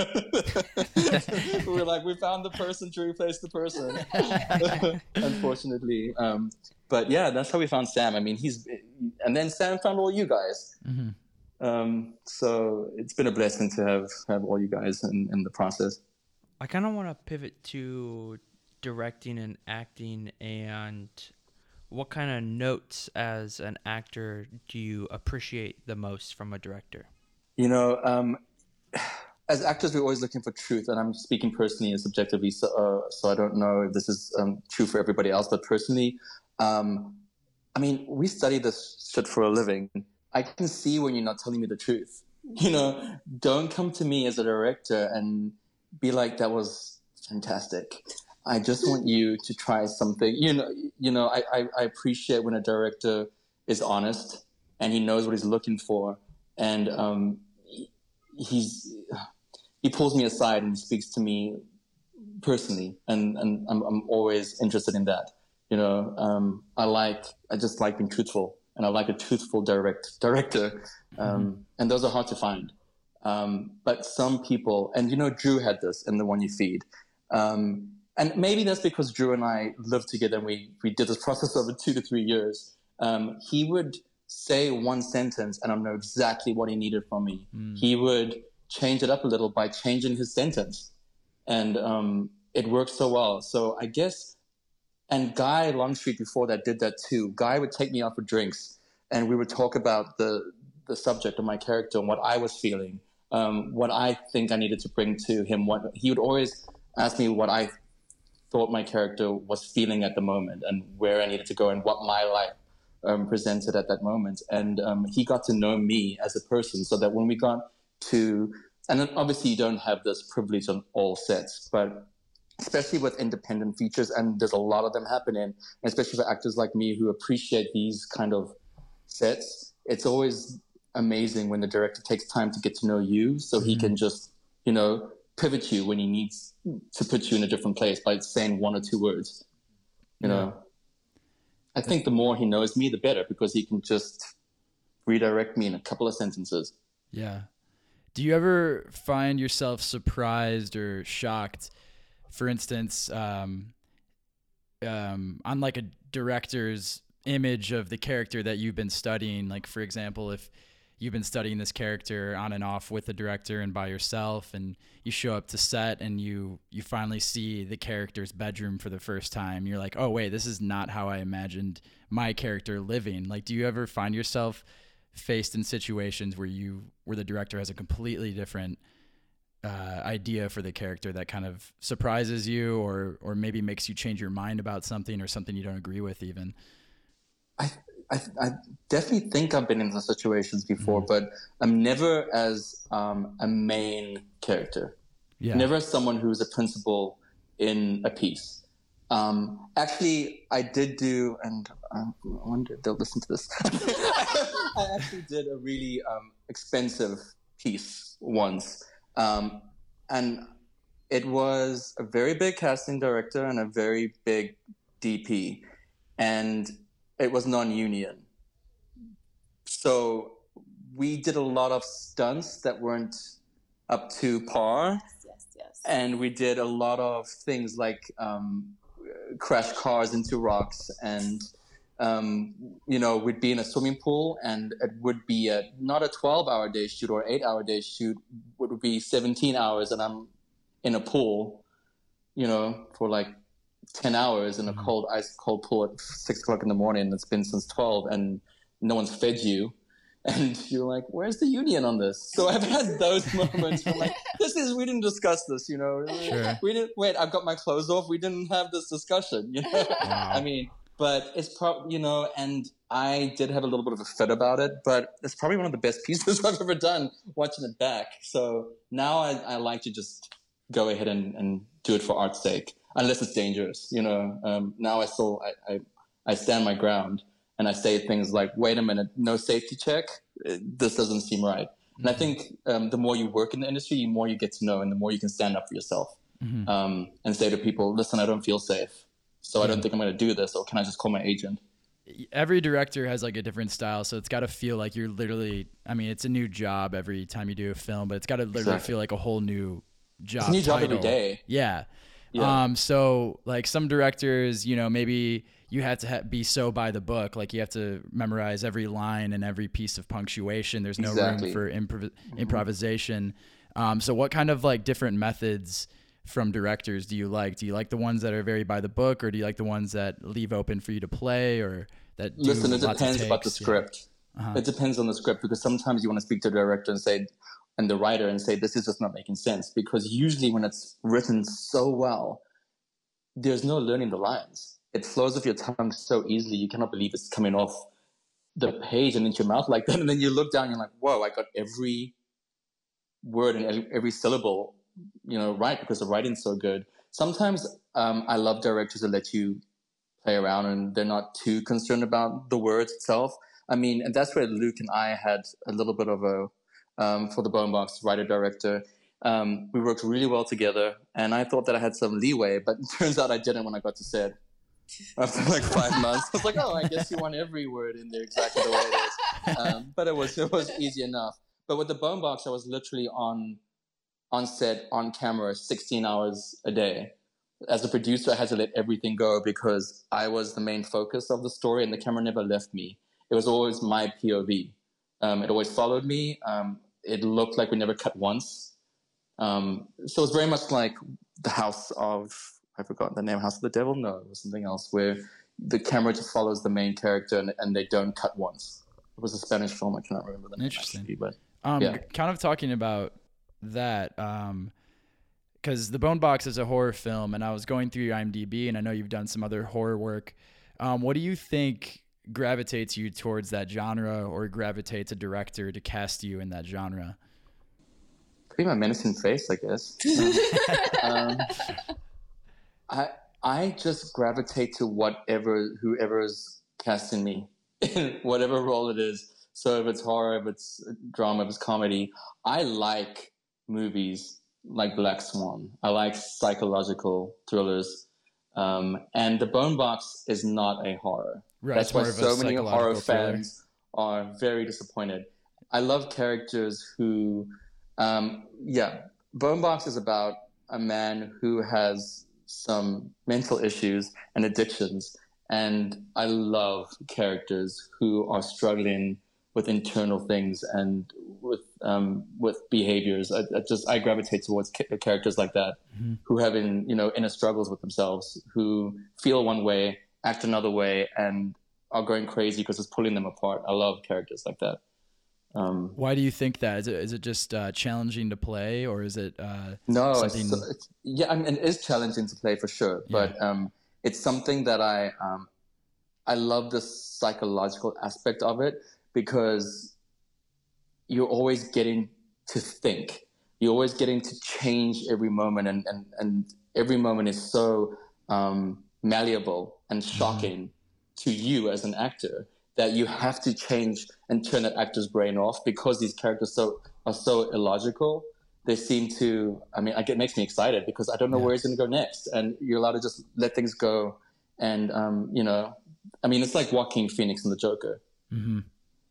we were like, we found the person to replace the person. Unfortunately, um, but yeah, that's how we found Sam. I mean, he's, and then Sam found all you guys. Mm-hmm. Um, so it's been a blessing to have have all you guys in, in the process. I kind of want to pivot to directing and acting and what kind of notes as an actor do you appreciate the most from a director? You know, um, as actors, we're always looking for truth, and I'm speaking personally and subjectively, so, uh, so I don't know if this is um, true for everybody else, but personally, um, I mean, we study this shit for a living. I can see when you're not telling me the truth. You know, don't come to me as a director and be like, that was fantastic. I just want you to try something. You know, you know, I, I, I, appreciate when a director is honest and he knows what he's looking for. And um, he's he pulls me aside and speaks to me personally, and, and I'm, I'm always interested in that. You know, um, I like I just like being truthful, and I like a truthful direct director, um, mm-hmm. and those are hard to find. Um, but some people, and you know, Drew had this in the one you feed. Um, and maybe that's because Drew and I lived together and we, we did this process over two to three years. Um, he would say one sentence and I know exactly what he needed from me. Mm. He would change it up a little by changing his sentence. And um, it worked so well. So I guess, and Guy Longstreet before that did that too. Guy would take me out for drinks and we would talk about the, the subject of my character and what I was feeling um, what I think I needed to bring to him. What he would always ask me what I thought my character was feeling at the moment and where I needed to go and what my life um, presented at that moment. And um, he got to know me as a person, so that when we got to, and then obviously you don't have this privilege on all sets, but especially with independent features, and there's a lot of them happening, especially for actors like me who appreciate these kind of sets. It's always amazing when the director takes time to get to know you so he mm-hmm. can just, you know, pivot you when he needs to put you in a different place by saying one or two words. You know, I think the more he knows me, the better because he can just redirect me in a couple of sentences. Yeah. Do you ever find yourself surprised or shocked? For instance, um, um, on like a director's image of the character that you've been studying, like for example, if you've been studying this character on and off with the director and by yourself and you show up to set and you you finally see the character's bedroom for the first time. You're like oh wait this is not how i imagined my character living. Like do you ever find yourself faced in situations where you where the director has a completely different uh, idea for the character that kind of surprises you or or maybe makes you change your mind about something or something you don't agree with even? I, I, I definitely think I've been in those situations before, mm-hmm. but I'm never as um, a main character. Yeah. Never as someone who's a principal in a piece. Um, actually, I did do, and um, I wonder if they'll listen to this. I actually did a really um, expensive piece once, um, and it was a very big casting director and a very big DP, and it was non-union. So we did a lot of stunts that weren't up to par. Yes, yes, yes. And we did a lot of things like um, crash cars into rocks and um, you know we'd be in a swimming pool and it would be a, not a 12 hour day shoot or 8 hour day shoot it would be 17 hours and i'm in a pool you know for like 10 hours in a mm-hmm. cold ice cold pool at 6 o'clock in the morning it's been since 12 and no one's fed you and you're like, "Where's the union on this?" So I've had those moments where like, "This is we didn't discuss this, you know. Sure. We didn't wait. I've got my clothes off. We didn't have this discussion, you know. Wow. I mean, but it's probably you know, and I did have a little bit of a fit about it, but it's probably one of the best pieces I've ever done watching it back. So now I, I like to just go ahead and, and do it for art's sake, unless it's dangerous, you know. Um, now I still I, I I stand my ground and I say things like, wait a minute, no safety check, this doesn't seem right. And I mm-hmm. think um, the more you work in the industry, the more you get to know and the more you can stand up for yourself mm-hmm. um, and say to people, listen, I don't feel safe. So I don't think I'm going to do this. Or can I just call my agent? Every director has like a different style. So it's got to feel like you're literally, I mean, it's a new job every time you do a film, but it's got to literally exactly. feel like a whole new job. It's a new title. job every day. Yeah. Yeah. Um, so like some directors, you know, maybe you had to ha- be so by the book. Like you have to memorize every line and every piece of punctuation. There's no exactly. room for improv- mm-hmm. improvisation. Um, so what kind of like different methods from directors do you like? Do you like the ones that are very by the book, or do you like the ones that leave open for you to play, or that listen? It depends about the script. Yeah. Uh-huh. It depends on the script because sometimes you want to speak to the director and say, and the writer and say, this is just not making sense. Because usually when it's written so well, there's no learning the lines it flows off your tongue so easily. You cannot believe it's coming off the page and into your mouth like that. And then you look down, and you're like, whoa, I got every word and every syllable, you know, right because the writing's so good. Sometimes um, I love directors that let you play around and they're not too concerned about the words itself. I mean, and that's where Luke and I had a little bit of a, um, for the Bonebox writer director. Um, we worked really well together, and I thought that I had some leeway, but turns out I didn't when I got to set after like five months. I was like, oh, I guess you want every word in there exactly the way it is. Um, but it was it was easy enough. But with the Bonebox, I was literally on on set on camera 16 hours a day. As a producer, I had to let everything go because I was the main focus of the story, and the camera never left me. It was always my POV. Um, it always followed me. Um, it looked like we never cut once. Um, so it was very much like the house of I forgot the name, House of the Devil. No, it was something else where the camera just follows the main character and, and they don't cut once. It was a Spanish film. I cannot remember the name. Interesting. Actually, but um, yeah. kind of talking about that. Um, because the Bonebox is a horror film, and I was going through your IMDb, and I know you've done some other horror work. Um, what do you think gravitates you towards that genre, or gravitates a director to cast you in that genre? Pretty my menacing face, I guess. um, I I just gravitate to whatever whoever's casting me in whatever role it is. So if it's horror, if it's drama, if it's comedy, I like movies like Black Swan. I like psychological thrillers. Um, and The Bonebox is not a horror. Right, That's why so many horror fans are very disappointed. I love characters who, um, yeah, Bonebox is about a man who has some mental issues and addictions. And I love characters who are struggling with internal things and with um, with behaviors. I, I, just I gravitate towards ca- characters like that mm-hmm. who have in you know inner struggles with themselves, who feel one way, act another way, and are going crazy because it's pulling them apart. I love characters like that. Um, Why do you think that? Is it is it just uh, challenging to play, or is it uh, no? Something... It's, it's, yeah, I mean, it is challenging to play for sure, but yeah. um, it's something that I um, I love the psychological aspect of it because you're always getting to think. You're always getting to change every moment, and and, and every moment is so um, malleable and shocking to you as an actor that you have to change and turn that actor's brain off because these characters so are so illogical. They seem to. I mean, it makes me excited because I don't know Yeah. where it's going to go next, and you're allowed to just let things go. And um, you know, I mean, it's like Joaquin Phoenix and The Joker. hmm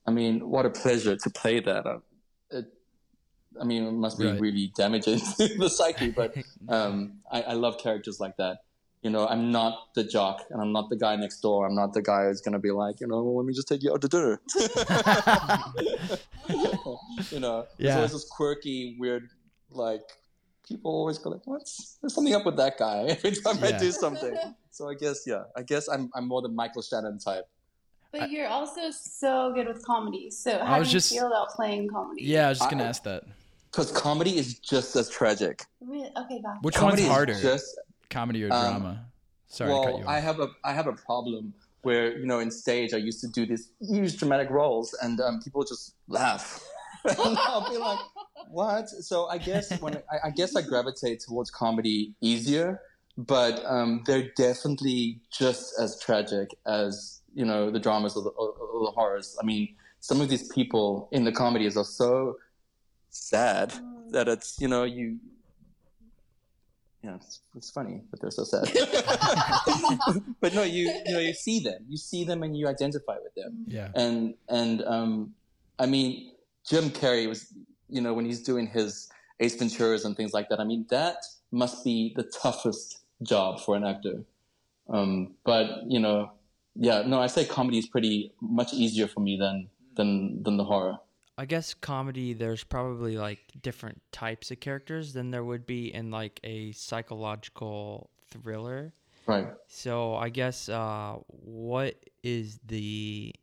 I mean, what a pleasure to play that. Uh, it, I mean, it must be Right. really damaging to the psyche, but um, I, I love characters like that. You know, I'm not the jock, and I'm not the guy next door. I'm not the guy who's gonna be like, you know, well, let me just take you out to dinner. you know, there's Yeah. always this quirky, weird, like people always go like, "What's there's something up with that guy?" Every time I do something. So I guess, yeah, I guess I'm I'm more the Michael Shannon type. But you're also so good with comedy. So I how was do you just- feel about playing comedy? Yeah, I was just gonna I- ask that. Because comedy is just as tragic. Really? Okay, gotcha. Which comedy one's harder, is just comedy or um, drama? Sorry to cut well, you I off. have a I have a problem where you know in stage I used to do these huge dramatic roles and um, people just laugh. and I'll be like, "What?" So I guess when I, I guess I gravitate towards comedy easier, but um, they're definitely just as tragic as you know the dramas or the, or, or the horrors. I mean, some of these people in the comedies are so sad that it's you know you yeah it's, it's funny but they're so sad but no you you know you see them you see them and you identify with them yeah. and and um i mean jim carrey was you know when he's doing his ace venturas and things like that i mean that must be the toughest job for an actor um but you know yeah no i say comedy is pretty much easier for me than than than the horror I guess comedy there's probably like different types of characters than there would be in like a psychological thriller. right So I guess uh, what is the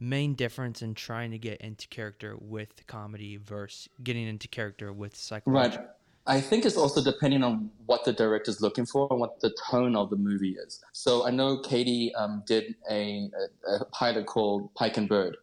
main difference in trying to get into character with comedy versus getting into character with Right. I think it's also depending on what the director's looking for and what the tone of the movie is. So I know Katie um, did a, a, a pilot called Pike and Bird,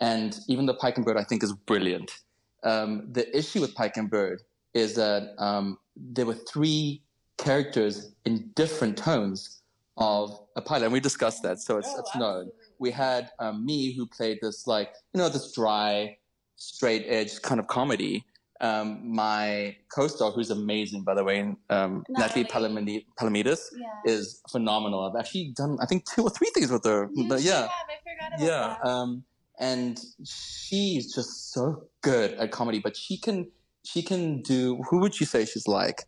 and even the Pike and Bird I think is brilliant, um, the issue with Pike and Bird is that um, there were three characters in different tones of a pilot, and we discussed that, so it's, Oh, it's known. We had um, me who played this like you know this dry, straight edge kind of comedy. Um, my co-star, who's amazing by the way, um, Natalie Natalie. Palamides, Yeah. is phenomenal. I've actually done I think two or three things with her. You But yeah, have. I forgot about yeah. that. Um, and she's just so good at comedy. But she can she can do. Who would you say she's like?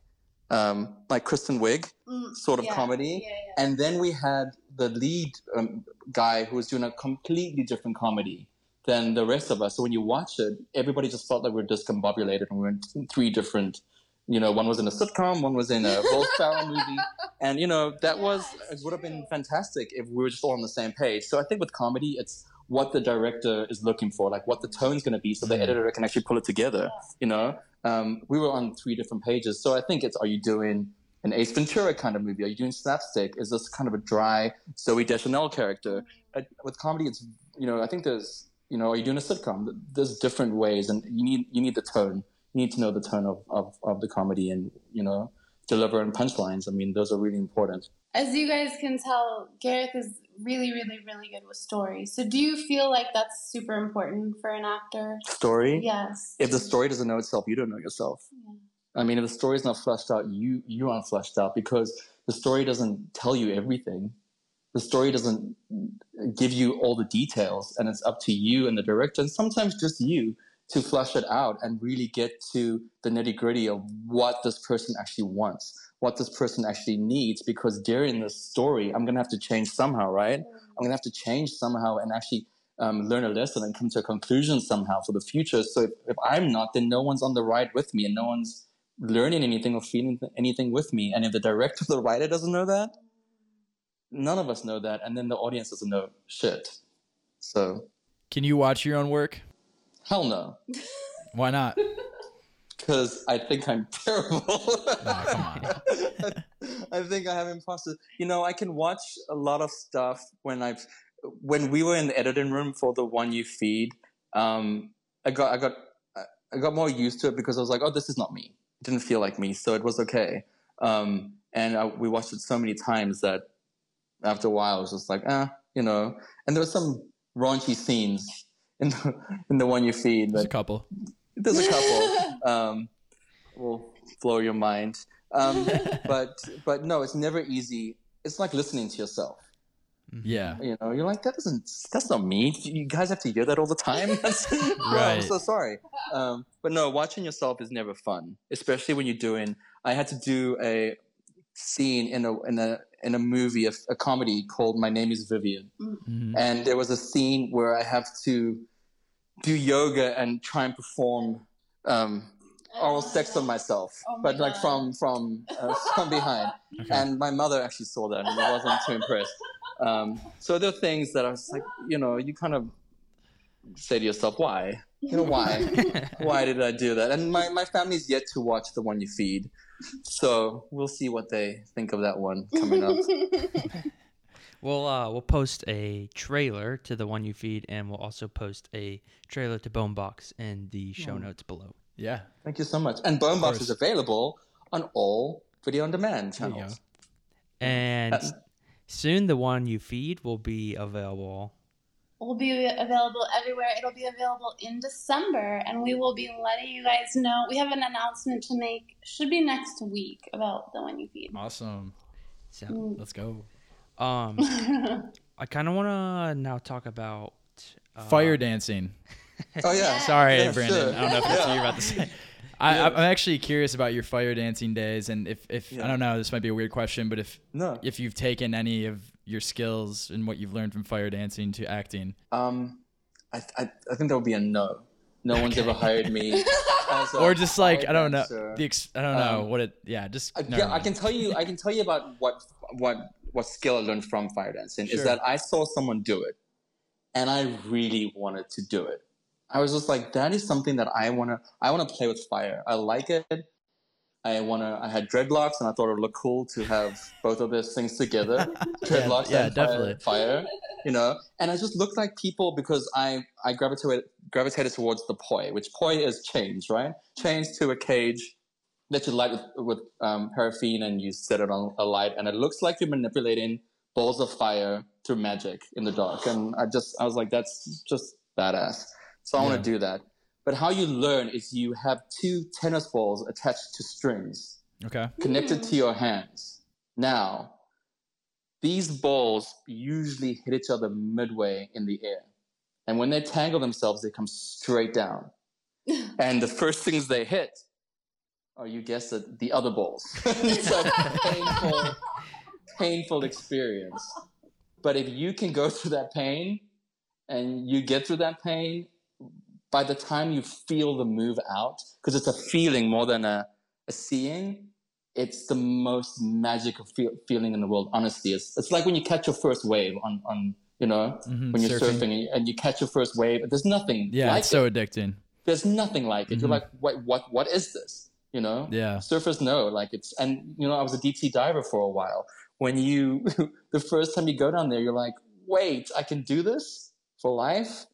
Um, like Kristen Wiig Mm, sort of yeah, comedy. Yeah, yeah. And then we had the lead um, guy who was doing a completely different comedy than the rest of us. So when you watch it, everybody just felt like we were discombobulated and we were in three different. You know, one was in a sitcom, one was in a Will Ferrell movie, and you know that Yeah, was it would have been fantastic if we were just all on the same page. So I think with comedy, it's what the director is looking for, like what the tone's going to be, so the Mhm. editor can actually pull it together. You know, um, we were on three different pages, so I think it's: Are you doing an Ace Ventura kind of movie? Are you doing slapstick? Is this kind of a dry Zooey Deschanel character? Uh, with comedy, it's you know, I think there's you know, are you doing a sitcom? There's different ways, and you need you need the tone. You need to know the tone of, of, of the comedy, and you know, deliver and punchlines. I mean, those are really important. As you guys can tell, Gareth is really, really, really good with stories. So, do you feel like that's super important for an actor? Story. Yes. If the story doesn't know itself, you don't know yourself. Yeah. I mean, if the story's not fleshed out, you you aren't fleshed out because the story doesn't tell you everything. The story doesn't give you all the details, and it's up to you and the director, and sometimes just you, to flesh it out and really get to the nitty gritty of what this person actually wants, what this person actually needs. Because during this story, I'm gonna have to change somehow, right? I'm gonna have to change somehow and actually um, learn a lesson and come to a conclusion somehow for the future. So if, if I'm not, then no one's on the ride with me, and no one's learning anything or feeling anything with me. And if the director, or the writer doesn't know that, none of us know that, and then the audience doesn't know shit. So Can you watch your own work? hell no, Why not? because I think I'm terrible. Come on. I think I have imposter. You know, I can watch a lot of stuff when I've when we were in the editing room for the one you feed. Um, I got I got I got more used to it because I was like, oh, this is not me. It didn't feel like me, so it was okay. Um, and I, we watched it so many times that after a while, I was just like, ah, you know. And there were some raunchy scenes in the, in the one you feed, There's a couple. there's a couple. um, will blow your mind. Um, but but no, it's never easy. It's like listening to yourself. Yeah. You know, you're like that doesn't. That's not me. You guys have to hear that all the time. That's, oh, I'm so sorry. Um, but no, watching yourself is never fun, especially when you're doing. I had to do a scene in a in a in a movie, a, a comedy called My Name Is Vivian, Mhm. and there was a scene where I have to do yoga and try and perform um, oral sex on myself, Oh my but like God. from from uh, from behind. Okay. And my mother actually saw that and I wasn't too impressed. Um, so there are things that I was like, you know, you kind of say to yourself, why? You know, why? why did I do that? And my, my family's yet to watch the one you feed. So we'll see what they think of that one coming up. We'll uh, we'll post a trailer to the one you feed, and we'll also post a trailer to Bonebox in the show notes below. Yeah. Thank you so much. And Bonebox course. is available on all video on demand There you go. channels. And Uh, soon, the one you feed will be available. Will be available everywhere. It'll be available in December, and we will be letting you guys know. We have an announcement to make. Should be next week about the one you feed. Awesome. So, Mm. Let's go. um, I kind of want to now talk about uh, Fire dancing. Oh yeah. Sorry, Yeah, Brandon. sure. I don't know if that's what you're about to say. I, Yeah. I'm actually curious about your fire dancing days, and if, if Yeah. I don't know, this might be a weird question, but if No. if you've taken any of your skills and what you've learned from fire dancing to acting. Um, I, I, I think that would be a no. No one's ever hired me. or just like I don't know dancer. the ex- I don't know Um, what it yeah just yeah, I can tell you. I can tell you about what what what skill I learned from fire dancing Sure. is that I saw someone do it, and I really wanted to do it. I was just like, that is something that I wanna. I wanna play with fire. I like it. I wanna. I had dreadlocks, and I thought it would look cool to have both of those things together. Dreadlocks yeah, and fire- definitely. fire. You know, and I just looked like people because I I gravitated gravitated towards the poi, which poi is chains, right? Chains to a cage that you light with, with um, paraffin and you set it on a light and it looks like you're manipulating balls of fire through magic in the dark and i just i was like that's just badass so i want to do that but how you learn is you have two tennis balls attached to strings okay. connected to hmm. your hands. Now these balls usually hit each other midway in the air. And when they tangle themselves they come straight down. And the first things they hit are you guessed it the other balls. It's a painful painful experience. But if you can go through that pain and you get through that pain by the time you feel the move out because it's a feeling more than a, a seeing it's the most magical feel, feeling in the world honestly it's, it's like when you catch your first wave on, on you know Mhm, when you're surfing. surfing, and, you, and you catch your first wave there's nothing yeah like it's it so addicting there's nothing like it. You're Mhm. like, what, what, what is this? You know? yeah Surfers know, like it's, and you know, I was a deep sea diver for a while. When you, the first time you go down there, you're like, wait, I can do this for life.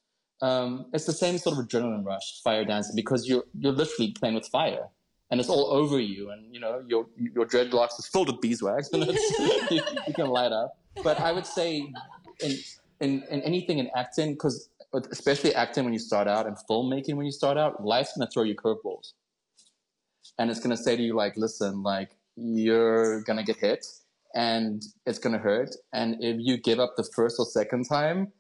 Um, it's the same sort of adrenaline rush, fire dancing, because you're you're literally playing with fire, and it's all over you, and you know your your dreadlocks is filled with beeswax, and it's, you, you can light up. But I would say, in in, in anything in acting, because especially acting when you start out and filmmaking when you start out, life's gonna throw you curveballs, and it's gonna say to you like, listen, like you're gonna get hit, and it's gonna hurt, and if you give up the first or second time,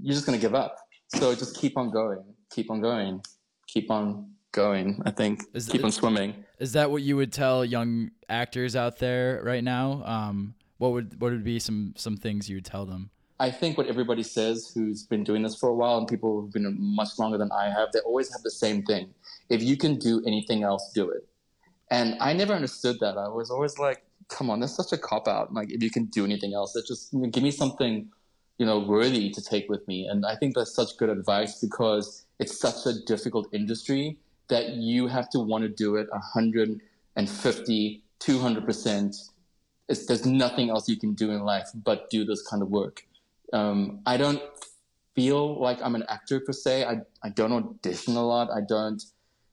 you're just gonna give up. So just keep on going, keep on going, keep on going. I think Is- keep on swimming. is that what you would tell young actors out there right now um what would what would be some some things you would tell them I think what everybody says who's been doing this for a while and people who've been much longer than I have, they always have the same thing. If you can do anything else, do it. And I never understood that. I was always like, come on, that's such a cop out. Like, if you can do anything else, that's just give me something, you know, worthy to take with me. And I think that's such good advice because it's such a difficult industry that you have to want to do it 150, 200%. It's, there's nothing else you can do in life but do this kind of work. Um, I don't feel like I'm an actor per se. I, I don't audition a lot. I don't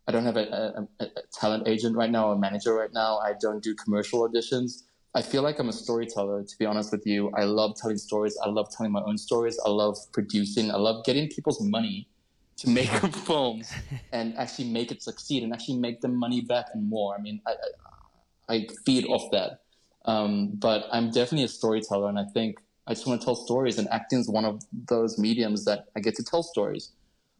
I don't have a, a, a talent agent right now, a manager right now. I don't do commercial auditions. I feel like I'm a storyteller, to be honest with you. I love telling stories. I love telling my own stories. I love producing. I love getting people's money to make films and actually make it succeed and actually make them money back and more. I mean, I, I, I feed off that. Um, but I'm definitely a storyteller, and I think I just want to tell stories, and acting is one of those mediums that I get to tell stories.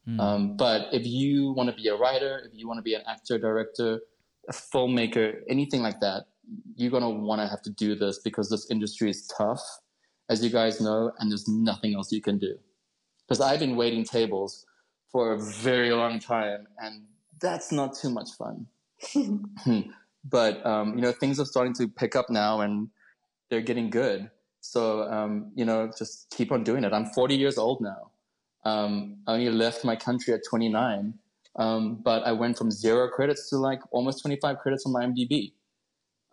Mm. Um, but if you want to be a writer, if you want to be an actor, director, a filmmaker, anything like that, you're going to want to have to do this because this industry is tough, as you guys know, and there's nothing else you can do. Because I've been waiting tables for a very long time, and that's not too much fun. but um, you know, things are starting to pick up now, and they're getting good. So um, you know, just keep on doing it. I'm 40 years old now. Um, I only left my country at 29, um, but I went from zero credits to like almost 25 credits on my IMDb.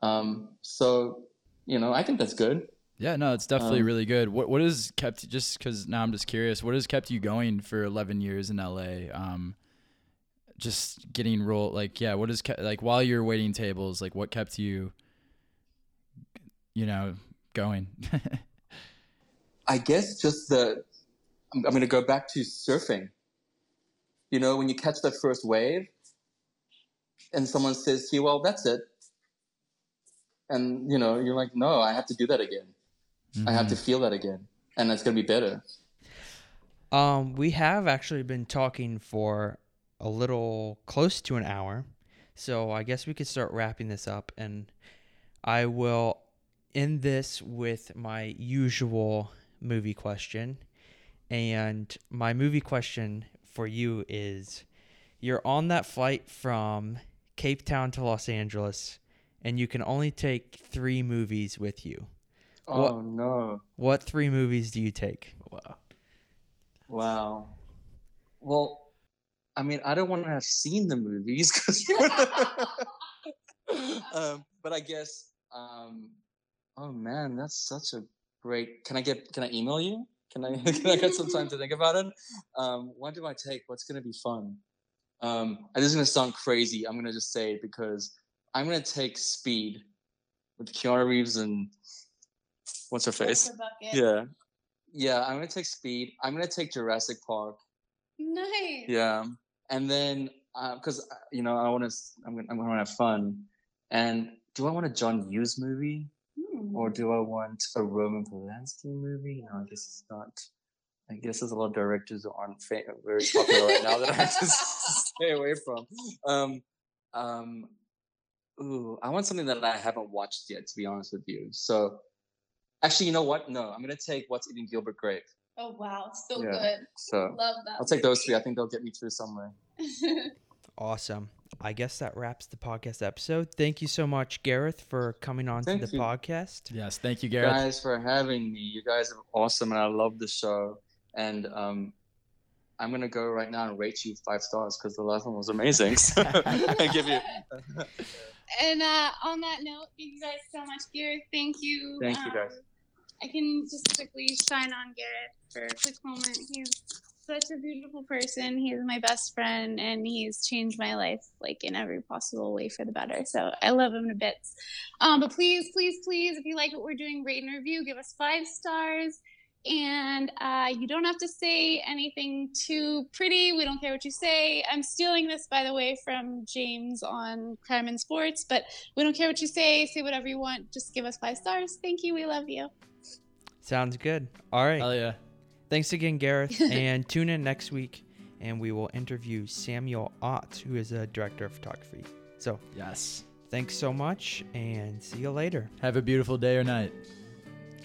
Um, so, you know, I think that's good. Yeah, no, it's definitely um, really good. What what has kept just because now I'm just curious, what has kept you going for 11 years in LA? Um, just getting role like yeah, what is kept like while you're waiting tables, like what kept you, you know, going? I guess just the I'm, I'm going to go back to surfing. You know, when you catch that first wave, and someone says to you, "Well, that's it," and you know, you're like, "No, I have to do that again. Mm-hmm. I have to mm-hmm. feel that again, and it's going to be better." Um, we have actually been talking for a little close to an hour, so I guess we could start wrapping this up, and I will end this with my usual movie question. And my movie question for you is you're on that flight from Cape Town to Los Angeles and you can only take 3 movies with you. Oh what, no. What 3 movies do you take? Wow. Wow. Well, I mean, I don't want to have seen the movies cuz um, but I guess um, oh man, that's such a great. Can I get can I email you? Can I can I get some time to think about it? Um, what do I take? What's going to be fun? Um, this is going to sound crazy. I'm going to just say it because I'm going to take Speed with Keanu Reeves and what's her face? Yeah, yeah. I'm going to take Speed. I'm going to take Jurassic Park. Nice. Yeah, and then because uh, uh, you know I want to, I'm going, I'm to have fun. And do I want a John Hughes movie? Or do I want a Roman Polanski movie? No, I guess it's not. I guess there's a lot of directors who aren't very popular right now that I have to stay away from. Um, um, ooh, I want something that I haven't watched yet, to be honest with you. So, actually, you know what? No, I'm gonna take What's Eating Gilbert Grape. Oh wow, so yeah, good. So love that. I'll take those three. I think they'll get me through somewhere. awesome. I guess that wraps the podcast episode. Thank you so much, Gareth, for coming on thank to the you. podcast. Yes, thank you, Gareth. Guys, for having me. You guys are awesome, and I love the show. And um, I'm gonna go right now and rate you five stars because the last one was amazing. So I give you. And uh, on that note, thank you guys so much, Gareth. Thank you. Thank you, guys. Um, I can just quickly shine on Gareth for a quick moment. He's such a beautiful person. He's my best friend, and he's changed my life like in every possible way for the better. So I love him to bits. Um, but please, please, please, if you like what we're doing, rate and review. Give us five stars. And uh, you don't have to say anything too pretty. We don't care what you say. I'm stealing this, by the way, from James on Crime in Sports. But we don't care what you say. Say whatever you want. Just give us five stars. Thank you. We love you. Sounds good. All right. Hell yeah. Thanks again, Gareth. and tune in next week, and we will interview Samuel Ott, who is a director of photography. So, yes. Thanks so much, and see you later. Have a beautiful day or night.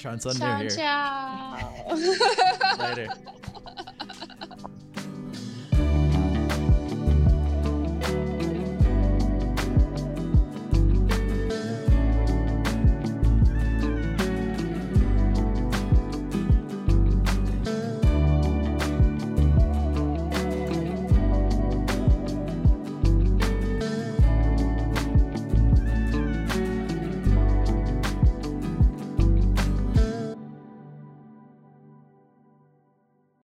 Sean Slender ciao, here. Ciao. later.